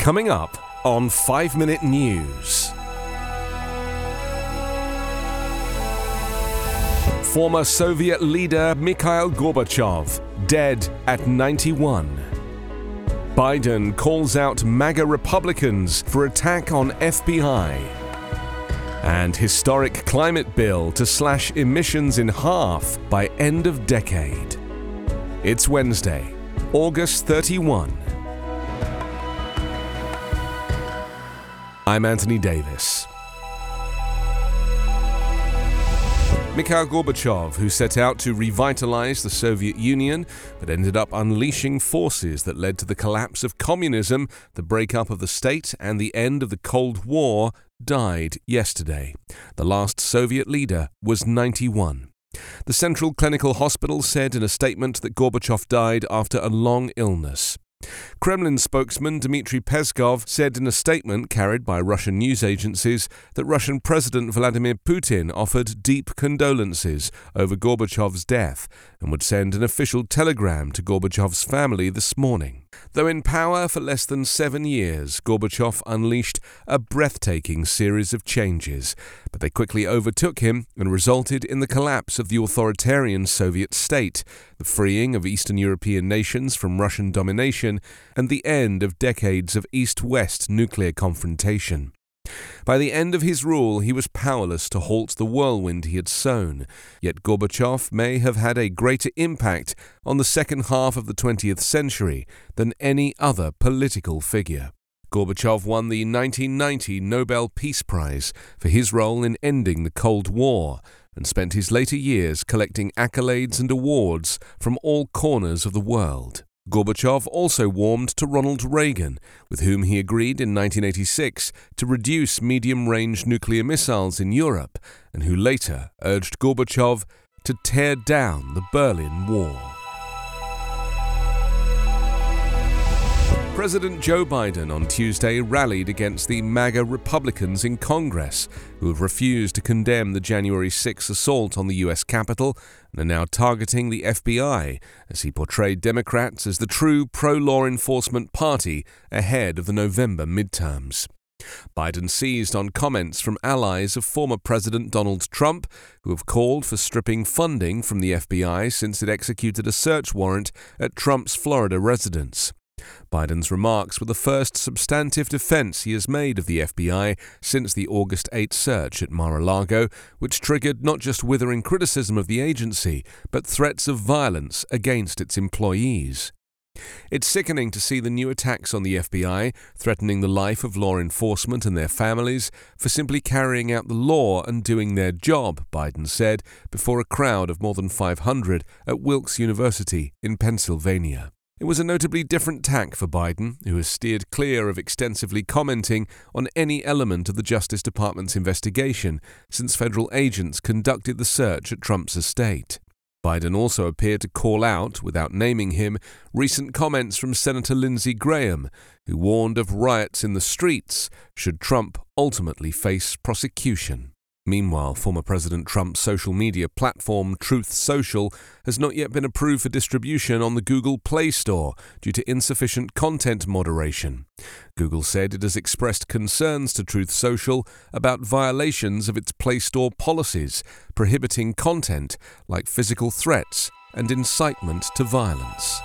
Coming up on 5 Minute News. Former Soviet leader Mikhail Gorbachev, dead at 91. Biden calls out MAGA Republicans for attack on FBI. And historic climate bill to slash emissions in half by end of decade. It's Wednesday, August 31. I'm Anthony Davis. Mikhail Gorbachev, who set out to revitalize the Soviet Union but ended up unleashing forces that led to the collapse of communism, the breakup of the state, and the end of the Cold War, died yesterday. The last Soviet leader was 91. The Central Clinical Hospital said in a statement that Gorbachev died after a long illness. Kremlin spokesman Dmitry Peskov said in a statement carried by Russian news agencies that Russian President Vladimir Putin offered deep condolences over Gorbachev's death and would send an official telegram to Gorbachev's family this morning. Though in power for less than seven years, Gorbachev unleashed a breathtaking series of changes, but they quickly overtook him and resulted in the collapse of the authoritarian Soviet state, the freeing of Eastern European nations from Russian domination, and the end of decades of East West nuclear confrontation. By the end of his rule, he was powerless to halt the whirlwind he had sown. Yet Gorbachev may have had a greater impact on the second half of the 20th century than any other political figure. Gorbachev won the 1990 Nobel Peace Prize for his role in ending the Cold War and spent his later years collecting accolades and awards from all corners of the world. Gorbachev also warmed to Ronald Reagan, with whom he agreed in 1986 to reduce medium range nuclear missiles in Europe, and who later urged Gorbachev to tear down the Berlin Wall. President Joe Biden on Tuesday rallied against the MAGA Republicans in Congress, who have refused to condemn the January 6 assault on the U.S. Capitol and are now targeting the FBI, as he portrayed Democrats as the true pro law enforcement party ahead of the November midterms. Biden seized on comments from allies of former President Donald Trump, who have called for stripping funding from the FBI since it executed a search warrant at Trump's Florida residence. Biden's remarks were the first substantive defense he has made of the FBI since the August 8 search at Mar a Lago, which triggered not just withering criticism of the agency, but threats of violence against its employees. It's sickening to see the new attacks on the FBI, threatening the life of law enforcement and their families for simply carrying out the law and doing their job, Biden said before a crowd of more than 500 at Wilkes University in Pennsylvania. It was a notably different tack for Biden, who has steered clear of extensively commenting on any element of the Justice Department's investigation since federal agents conducted the search at Trump's estate. Biden also appeared to call out, without naming him, recent comments from Senator Lindsey Graham, who warned of riots in the streets should Trump ultimately face prosecution. Meanwhile, former President Trump's social media platform Truth Social has not yet been approved for distribution on the Google Play Store due to insufficient content moderation. Google said it has expressed concerns to Truth Social about violations of its Play Store policies, prohibiting content like physical threats and incitement to violence.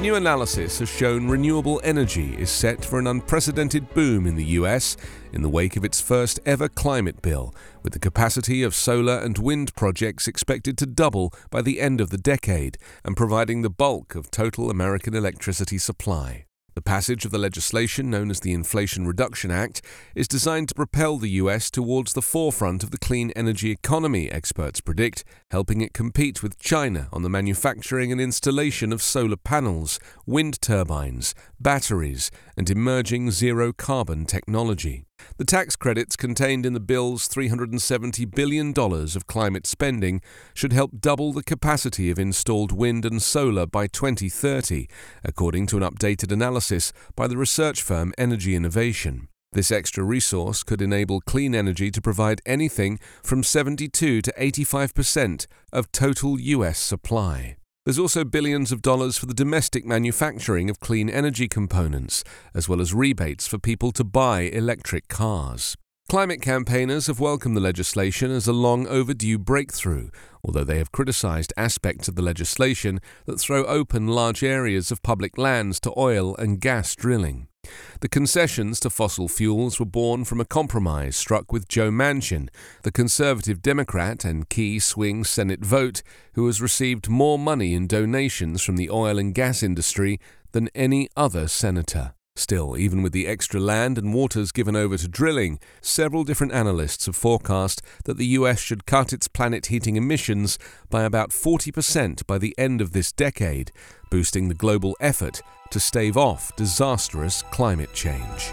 New analysis has shown renewable energy is set for an unprecedented boom in the US in the wake of its first ever climate bill, with the capacity of solar and wind projects expected to double by the end of the decade and providing the bulk of total American electricity supply. The passage of the legislation known as the Inflation Reduction Act is designed to propel the US towards the forefront of the clean energy economy, experts predict, helping it compete with China on the manufacturing and installation of solar panels, wind turbines, batteries, and emerging zero carbon technology. The tax credits contained in the bill's $370 billion of climate spending should help double the capacity of installed wind and solar by 2030, according to an updated analysis by the research firm Energy Innovation. This extra resource could enable clean energy to provide anything from 72 to 85% of total US supply. There's also billions of dollars for the domestic manufacturing of clean energy components, as well as rebates for people to buy electric cars. Climate campaigners have welcomed the legislation as a long overdue breakthrough, although they have criticised aspects of the legislation that throw open large areas of public lands to oil and gas drilling. The concessions to fossil fuels were born from a compromise struck with Joe Manchin, the conservative Democrat and key swing Senate vote, who has received more money in donations from the oil and gas industry than any other senator. Still, even with the extra land and waters given over to drilling, several different analysts have forecast that the US should cut its planet heating emissions by about 40% by the end of this decade, boosting the global effort to stave off disastrous climate change.